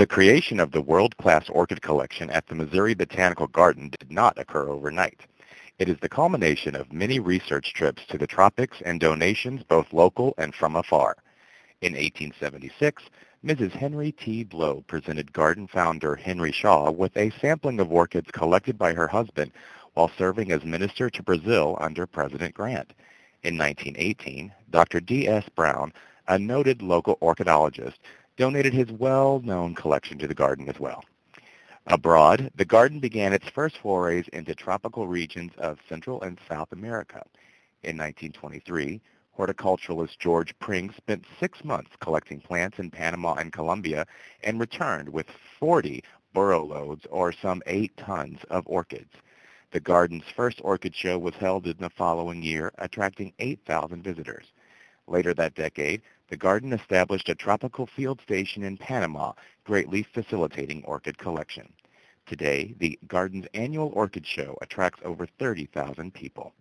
The creation of the world-class orchid collection at the Missouri Botanical Garden did not occur overnight. It is the culmination of many research trips to the tropics and donations both local and from afar. In 1876, Mrs. Henry T. Blow presented garden founder Henry Shaw with a sampling of orchids collected by her husband while serving as minister to Brazil under President Grant. In 1918, Dr. D.S. Brown, a noted local orchidologist, donated his well-known collection to the garden as well. Abroad, the garden began its first forays into tropical regions of Central and South America. In 1923, horticulturalist George Pring spent six months collecting plants in Panama and Colombia and returned with 40 burro loads or some eight tons of orchids. The garden's first orchid show was held in the following year, attracting 8,000 visitors. Later that decade, the garden established a tropical field station in Panama, greatly facilitating orchid collection. Today, the garden's annual orchid show attracts over 30,000 people.